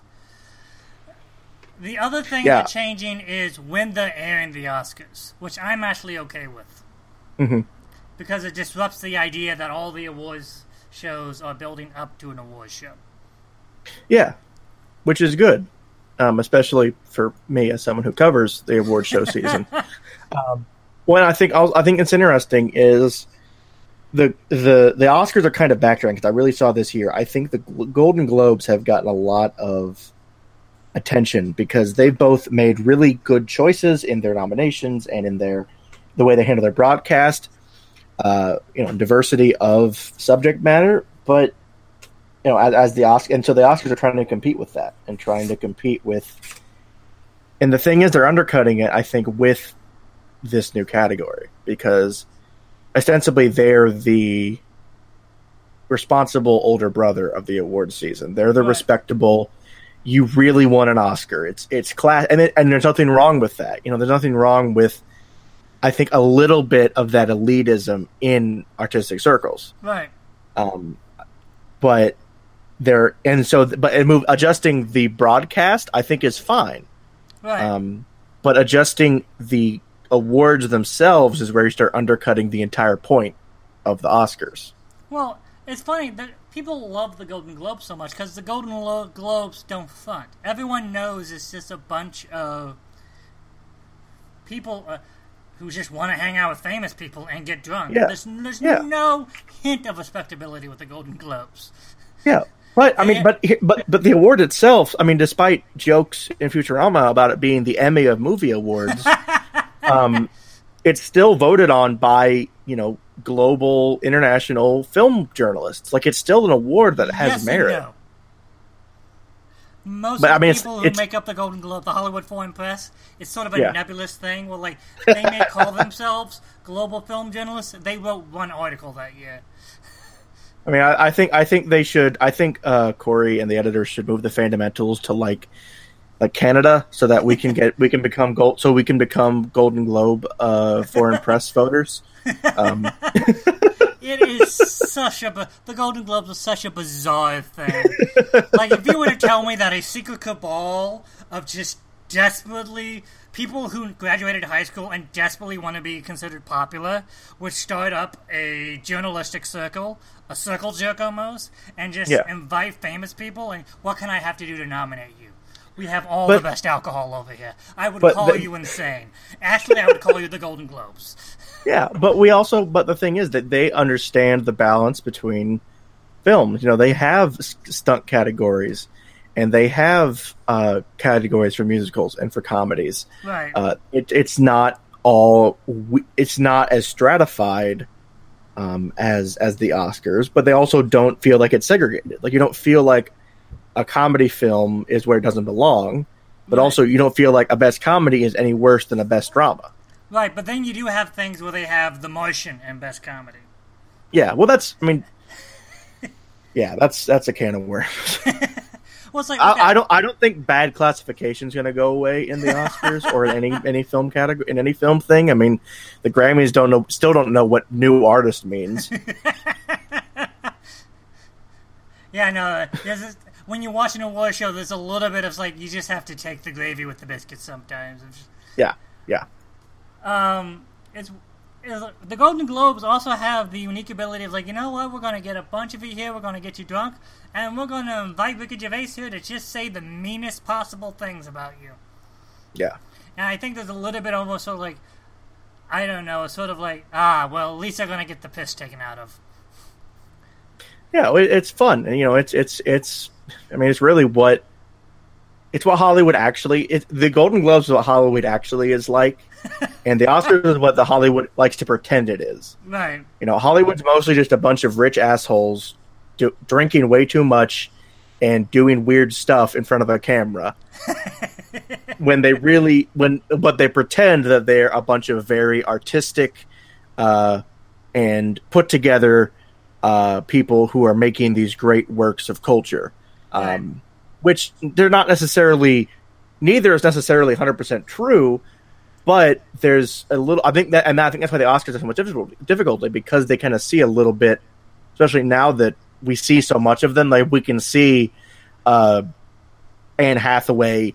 The other thing Yeah. they're changing is when they're airing the Oscars, which I'm actually okay with. Mhm. Because it disrupts the idea that all the awards shows are building up to an awards show. Yeah, which is good, um, especially for me as someone who covers the award show season. *laughs* um, what I think I think it's interesting is the the the Oscars are kind of backtracking because I really saw this year. I think the Golden Globes have gotten a lot of attention because they've both made really good choices in their nominations and in their the way they handle their broadcast. Uh, you know, diversity of subject matter, but you know, as, as the Oscar, and so the Oscars are trying to compete with that and trying to compete with. And the thing is, they're undercutting it. I think with this new category because ostensibly they're the responsible older brother of the award season. They're the Right. respectable. You really won an Oscar. It's it's class, and it, and there's nothing wrong with that. You know, there's nothing wrong with. I think a little bit of that elitism in artistic circles Right. um, but there and so but it move adjusting the broadcast I think is fine. Right. Um, but adjusting the awards themselves is where you start undercutting the entire point of the Oscars. Well, it's funny that people love the Golden Globes so much because the Golden Lo- Globes don't front. Everyone knows it's just a bunch of people uh, who just want to hang out with famous people and get drunk. Yeah. There's, there's Yeah. no hint of respectability with the Golden Globes. Yeah. Right. I mean, but but but the award itself. I mean, despite jokes in Futurama about it being the Emmy of movie awards, *laughs* um, it's still voted on by you know global international film journalists. Like it's still an award that has yes merit. no. Most But, of I mean, it's- people who it's- make up the Golden Globe, the Hollywood Foreign Press, it's sort of a Yeah. nebulous thing. Where like *laughs* they may call themselves global film journalists. They wrote one article that year. I mean, I, I think I think they should. I think uh, Corey and the editors should move the fundamentals to like like Canada, so that we can get we can become gold, so we can become Golden Globe uh, foreign press *laughs* voters. Um, *laughs* It is such a the Golden Globes are such a bizarre thing. like if you were to tell me that a secret cabal of just desperately people who graduated high school and desperately want to be considered popular would start up a journalistic circle, a circle jerk almost, and just Yeah. invite famous people and what can I have to do to nominate you? We have all But- the best alcohol over here. I would call the- you insane. Actually, I would call you the Golden Globes. *laughs* yeah, but we also, but the thing is that they understand the balance between films. You know, they have stunt categories, and they have uh, categories for musicals and for comedies. Right. Uh, it, it's not all. It's not as stratified um, as as the Oscars, but they also don't feel like it's segregated. Like you don't feel like a comedy film is where it doesn't belong, but Right. also you don't feel like a best comedy is any worse than a best drama. Right, but then you do have things where they have The Martian and Best Comedy. Yeah, well, that's. I mean, *laughs* yeah, that's that's a can of worms. *laughs* Well, it's like I, okay, I don't. I don't think bad classification is going to go away in the Oscars or in any *laughs* any film category in any film thing. I mean, the Grammys don't know, still don't know what new artist means. *laughs* Yeah, no. this, when you're watching a war show, there's a little bit of like you just have to take the gravy with the biscuits sometimes. Just- yeah, yeah, um, it's, the Golden Globes also have the unique ability of like, you know what, we're gonna get a bunch of you here, we're gonna get you drunk, and we're gonna invite Ricky Gervais here to just say the meanest possible things about you. yeah. And I think there's a little bit almost sort of like, I don't know, sort of like, ah, well, at least they're gonna get the piss taken out of. Yeah, it's fun, and you know, it's it's it's. I mean, it's really what it's what Hollywood actually. It, the Golden Globes is what Hollywood actually is like, and the Oscars is what the Hollywood likes to pretend it is. Right. You know, Hollywood's mostly just a bunch of rich assholes do, drinking way too much and doing weird stuff in front of a camera. *laughs* when they really, when but they pretend that they're a bunch of very artistic uh, and put together uh, people who are making these great works of culture, um, Right. which they're not necessarily. Neither is necessarily 100% true, but there's a little. I think that, and I think that's why the Oscars have so much difficulty, difficulty because they kind of see a little bit, especially now that we see so much of them. Like we can see uh, Anne Hathaway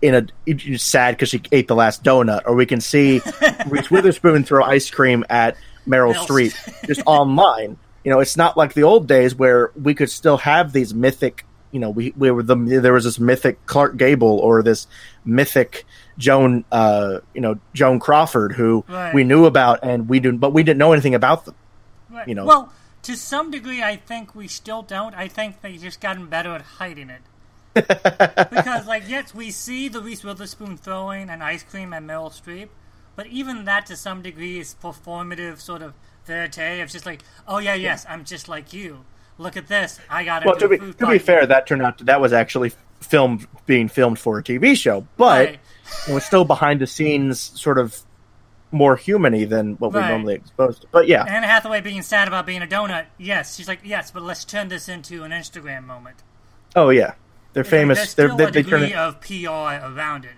in a sad because she ate the last donut, or we can see *laughs* Reese Witherspoon throw ice cream at Meryl Meryl Streep just online. You know, it's not like the old days where we could still have these mythic. You know, we, we were the there was this mythic Clark Gable or this mythic Joan, uh, you know, Joan Crawford, who Right. we knew about and we didn't, but we didn't know anything about them. Right. You know. Well, to some degree, I think we still don't. I think they just gotten better at hiding it. *laughs* because, like, yes, we see the Reese Witherspoon throwing an ice cream at Meryl Streep, but even that, to some degree, is performative sort of verite. It's just like, oh yeah, yes, I'm just like you. Look at this. I got it. Well, to be to be fair, that turned out that was actually filmed being filmed for a TV show, but Right. it was still behind the scenes, sort of more humany than what we Right. normally exposed. to. But yeah, Anne Hathaway being sad about being a donut. Yes, she's like, yes, but let's turn this into an Instagram moment. oh yeah, they're famous. There's They're, they, they turn it. of PR around it.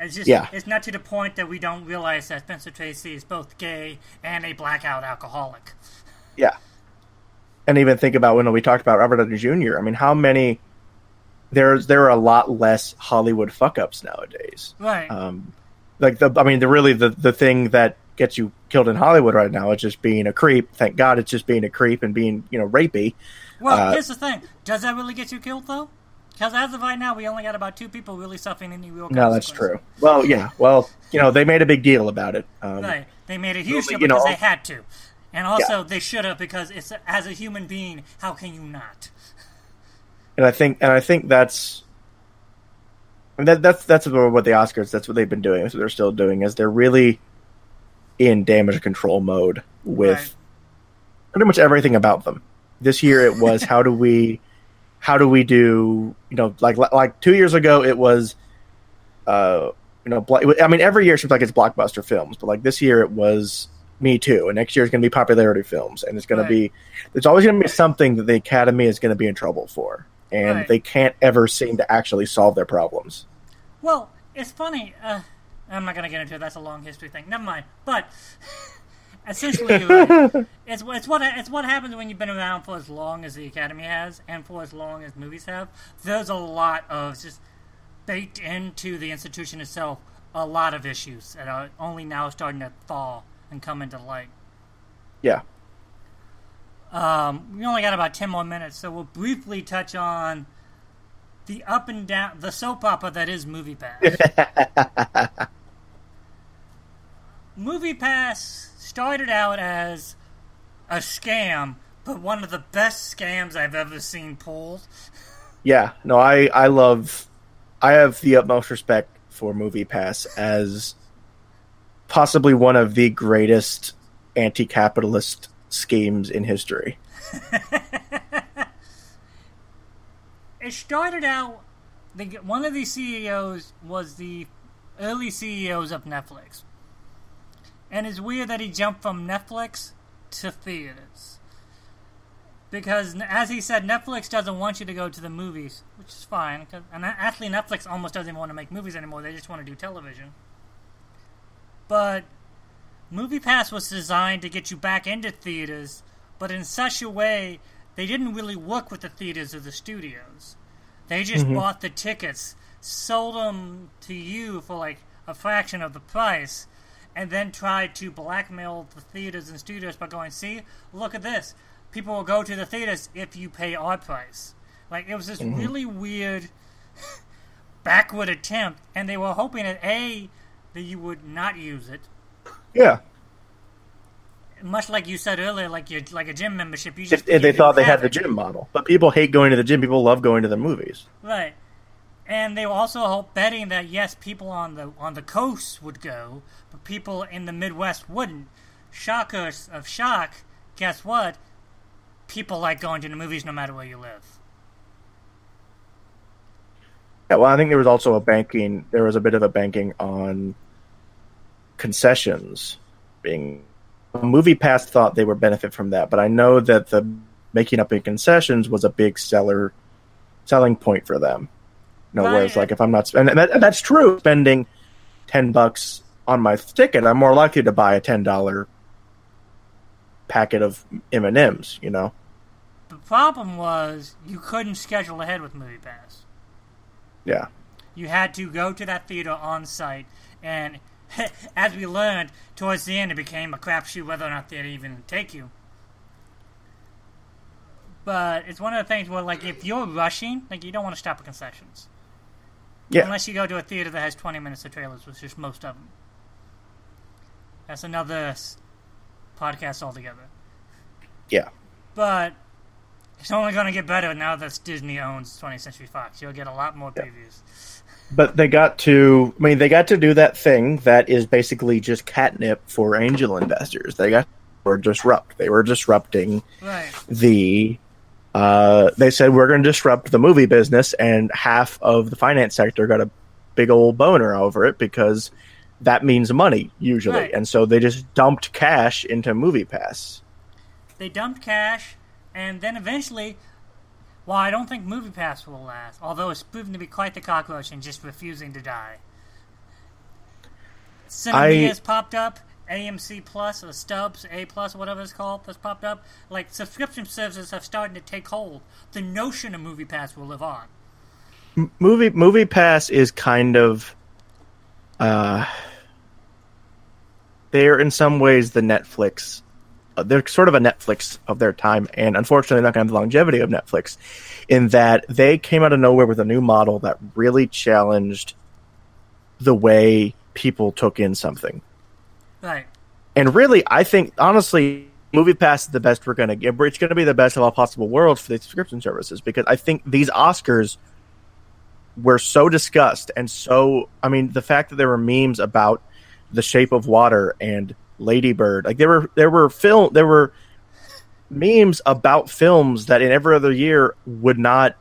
It's just, Yeah. it's not to the point that we don't realize that Spencer Tracy is both gay and a blackout alcoholic. Yeah, and even think about when we talked about Robert Downey Jr. I mean, how many? There's there are a lot less Hollywood fuck ups nowadays. Right. Um, like the, I mean, the really the the thing that gets you killed in Hollywood right now is just being a creep. Thank God, it's just being a creep and being you know rapey. well, uh, here's the thing. Does that really get you killed, though? Because as of right now, we only got about two people really suffering any real No, that's true. Well, yeah. Well, you know, they made a big deal about it. Um, Right. They made a huge deal you know- because they had to. And also, Yeah. they should have because it's as a human being, how can you not? And I think, and I think that's, I mean, that, that's that's what the Oscars. That's what they've been doing. That's what they're still doing. Is they're really in damage control mode with Right. pretty much everything about them. This year, it was how do we, how do we do? You know, like like two years ago, it was, uh, you know, I mean, every year it seems like it's blockbuster films, but like this year, it was Me Too, and next year is going to be popularity films, and it's going Right. to be, there's always going to be something that the Academy is going to be in trouble for, and Right. they can't ever seem to actually solve their problems. Well, it's funny. Uh, I'm not gonna get into it. That's a long history thing. Never mind. But *laughs* essentially, right. *laughs* it's it's what it's what happens when you've been around for as long as the Academy has, and for as long as movies have. There's a lot of just baked into the institution itself. A lot of issues that are only now starting to thaw and come into light. Yeah, Um, we only got about ten more minutes, so we'll briefly touch on the up and down, the soap opera that is MoviePass. *laughs* MoviePass started out as a scam, but one of the best scams I've ever seen pulled. *laughs* Yeah, no, I I love, I have the utmost respect for MoviePass as possibly one of the greatest anti-capitalist schemes in history. *laughs* it started out. The, one of the CEOs was the early CEOs of Netflix, and it's weird that he jumped from Netflix to theaters because, as he said, Netflix doesn't want you to go to the movies, which is fine. And actually, Netflix almost doesn't even want to make movies anymore; they just want to do television. But MoviePass was designed to get you back into theaters, but in such a way they didn't really work with the theaters or the studios. They just mm-hmm. bought the tickets, sold them to you for like a fraction of the price, and then tried to blackmail the theaters and studios by going, "See, look at this. People will go to the theaters if you pay our price." Like it was this mm-hmm. really weird, *laughs* backward attempt, and they were hoping that a that you would not use it. Yeah. Much like you said earlier, like your like a gym membership, you just if, they thought they had the gym model, but people hate going to the gym. People love going to the movies. Right, and they were also betting that yes, people on the on the coast would go, but people in the Midwest wouldn't. Shockers of shock, guess what? People like going to the movies no matter where you live. Yeah, well, I think there was also a banking. There was a bit of a banking on concessions being. MoviePass thought they would benefit from that, but I know that the making up in concessions was a big seller selling point for them. You know, whereas like if I'm not, and that, that's true. Spending ten bucks on my ticket, I'm more likely to buy a ten dollar packet of M and M's. You know. The problem was you couldn't schedule ahead with MoviePass. Yeah. You had to go to that theater on site, and *laughs* as we learned, towards the end, it became a crapshoot whether or not they'd even take you. But it's one of the things where, like, if you're rushing, like, you don't want to stop at concessions. Yeah. Unless you go to a theater that has 20 minutes of trailers, which is most of them. That's another podcast altogether. Yeah. But it's only going to get better now that Disney owns 20th Century Fox. You'll get a lot more previews. But they got to, I mean, they got to do that thing that is basically just catnip for angel investors. They got were disrupt. They were disrupting right. the. Uh, they said we're going to disrupt the movie business, and half of the finance sector got a big old boner over it because that means money usually, right. and so they just dumped cash into MoviePass. They dumped cash and then eventually, well, I don't think MoviePass will last, although it's proven to be quite the cockroach and just refusing to die. Sinemia has popped up, AMC Plus or Stubs, A Plus, whatever it's called, has popped up. Like subscription services have started to take hold. The notion of MoviePass will live on. M- movie MoviePass is kind of, uh, they're in some ways the Netflix Uh, they're sort of a Netflix of their time, and unfortunately, not going to have the longevity of Netflix. In that they came out of nowhere with a new model that really challenged the way people took in something. Right. And really, I think honestly, MoviePass is the best we're going to get. It's going to be the best of all possible worlds for the subscription services because I think these Oscars were so discussed and so. I mean, the fact that there were memes about The Shape of Water and Ladybird. Like there were there were film there were memes about films that in every other year would not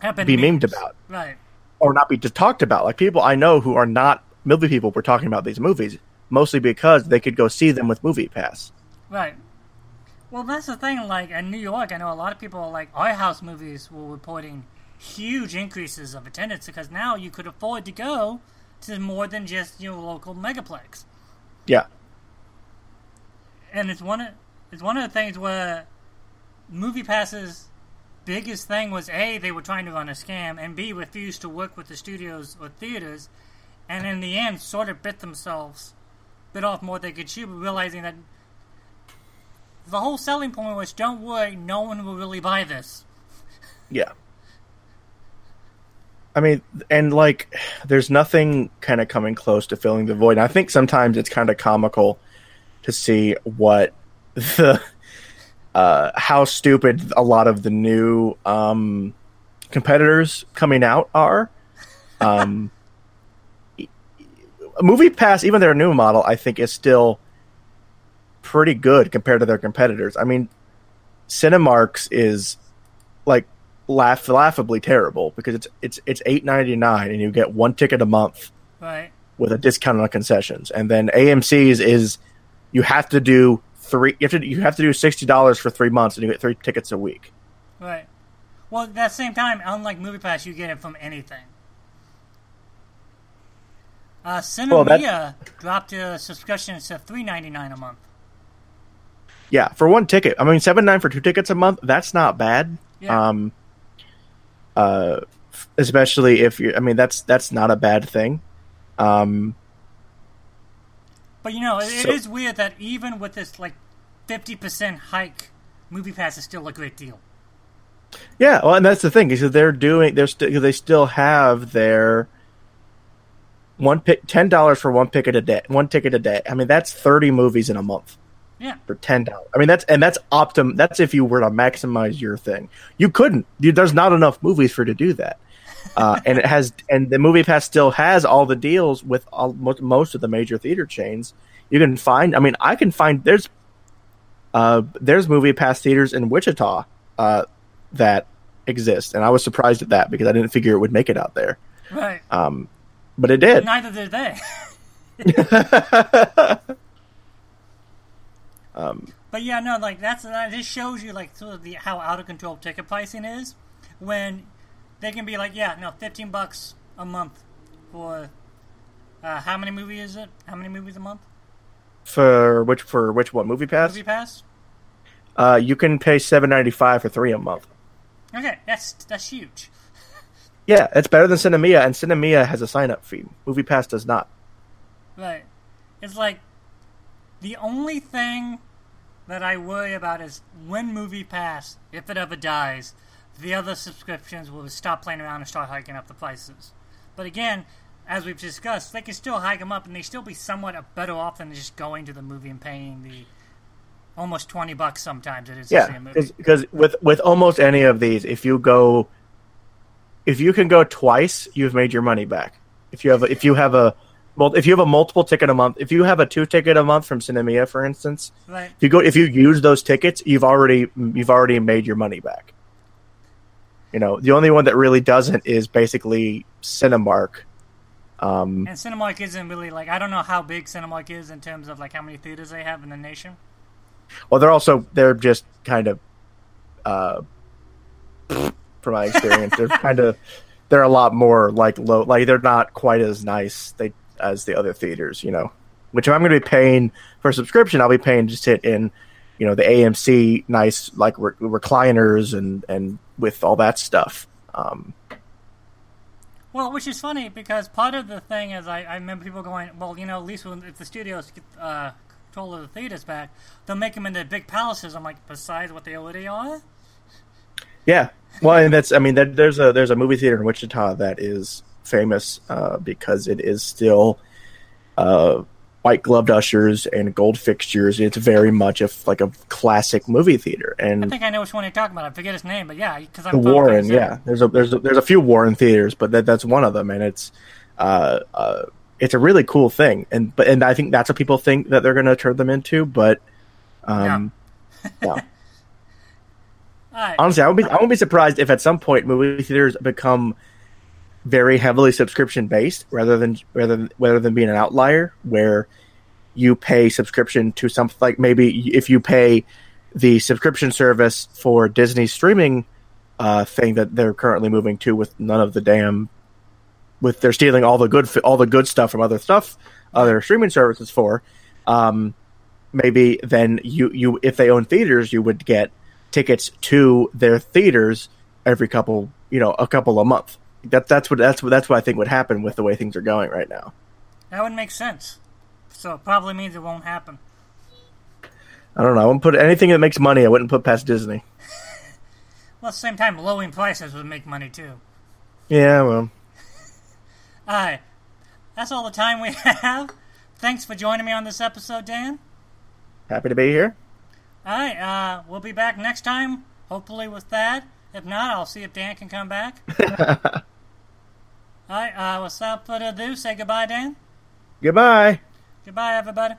Happen be memes. memed about, right? Or not be just talked about. Like people I know who are not movie people were talking about these movies mostly because they could go see them with MoviePass. Right. Well, that's the thing. Like in New York, I know a lot of people like our house movies were reporting huge increases of attendance because now you could afford to go to more than just your local megaplex. Yeah and it's one of it's one of the things where MoviePass's biggest thing was a they were trying to run a scam and b refused to work with the studios or theaters and in the end sort of bit themselves bit off more than they could chew realizing that the whole selling point was don't worry no one will really buy this yeah I mean, and like, there's nothing kind of coming close to filling the void. And I think sometimes it's kind of comical to see what the *laughs* uh, how stupid a lot of the new um, competitors coming out are. Um, *laughs* MoviePass, even their new model, I think is still pretty good compared to their competitors. I mean, Cinemark's is like laugh laughably terrible because it's it's it's eight ninety nine and you get one ticket a month Right. with a discount on concessions, and then AMC's is you have to do three you have to you have to do sixty dollars for three months and you get three tickets a week. Right. Well, at the same time, unlike MoviePass, you get it from anything. Uh, Well, that- dropped a subscription to three ninety nine a month. Yeah, for one ticket. I mean, seven nine for two tickets a month. That's not bad. Yeah. Um, uh, especially if you. I mean, that's that's not a bad thing. Um, But you know, it, it So- is weird that even with this like fifty percent hike, MoviePass is still a great deal. yeah, well, and that's the thing is that they're doing. They're st- they still have their one pick ten dollars for one ticket a day. One ticket a day. I mean, that's thirty movies in a month. Yeah. for ten dollars. I mean that's and that's optim. That's if you were to maximize your thing. You couldn't. There's not enough movies for to do that. Uh, and it has and the MoviePass still has all the deals with all, most of the major theater chains. You can find. I mean, I can find. There's uh, there's MoviePass theaters in Wichita uh, that exist, and I was surprised at that because I didn't figure it would make it out there. Right. Um, but it did. Neither did they. *laughs* Um, But yeah, no, like that's that just shows you like sort of the how out of control ticket pricing is when they can be like, yeah, no, fifteen bucks a month for uh, how many movies is it? How many movies a month? for which for which what MoviePass? Movie pass. Uh, you can pay seven ninety five for three a month. Okay, that's that's huge. *laughs* Yeah, it's better than Sinemia, and Sinemia has a sign up fee. MoviePass does not. Right. It's like the only thing that I worry about is when MoviePass, if it ever dies, the other subscriptions will stop playing around and start hiking up the prices. But again, as we've discussed, they can still hike them up and they still be somewhat better off than just going to the movie and paying the almost twenty bucks sometimes it is to see Yeah, a movie. because with with almost any of these, if you go, if you can go twice, you've made your money back. If you have a, if you have a well, if you have a multiple ticket a month, if you have a two ticket a month from Sinemia, for instance, Right. if you go if you use those tickets, you've already you've already made your money back. You know, the only one that really doesn't is basically Cinemark. Um, And Cinemark isn't really like I don't know how big Cinemark is in terms of like how many theaters they have in the nation. Well, they're also they're just kind of, uh, from my experience, they're kind of they're a lot more like low, like they're not quite as nice they as the other theaters, you know. Which if I'm going to be paying for a subscription, I'll be paying to sit in, you know, the AMC nice like re- recliners and and with all that stuff. Um, Well, which is funny because part of the thing is I, I remember people going, well, you know, at least when, if the studios get uh, control of the theaters back, they'll make them into big palaces. I'm like, besides what they already are? Yeah, well, and that's I mean, that, there's a there's a movie theater in Wichita that is famous uh, because it is still uh, white gloved ushers and gold fixtures. It's very much a like a classic movie theater, And I think I know which one you're talking about. I forget his name, but yeah, because the I'm Warren, yeah, there's a there's a, there's a few Warren theaters, but that that's one of them, and it's uh, uh, it's a really cool thing, and but and I think that's what people think that they're going to turn them into, but um. *laughs* All right. honestly, I won't be I won't be surprised if at some point movie theaters become very heavily subscription based rather than rather than rather than being an outlier where you pay subscription to something like maybe if you pay the subscription service for Disney streaming uh, thing that they're currently moving to with none of the damn with they're stealing all the good all the good stuff from other stuff other streaming services for um, maybe then you you if they own theaters you would get tickets to their theaters every couple you know a couple a month that that's what that's what that's what I think would happen with the way things are going right now That would make sense. So it probably means it won't happen. I don't know I wouldn't put anything that makes money I wouldn't put past Disney *laughs* Well, at the same time, lowering prices would make money too. yeah well *laughs* All right. That's all the time we *laughs* have. Thanks for joining me on this episode, Dan. Happy to be here. All right. Uh, we'll be back next time, hopefully with Thad. If not, I'll see if Dan can come back. *laughs* all right. Uh, without further ado, say goodbye, Dan. Goodbye. Goodbye, everybody.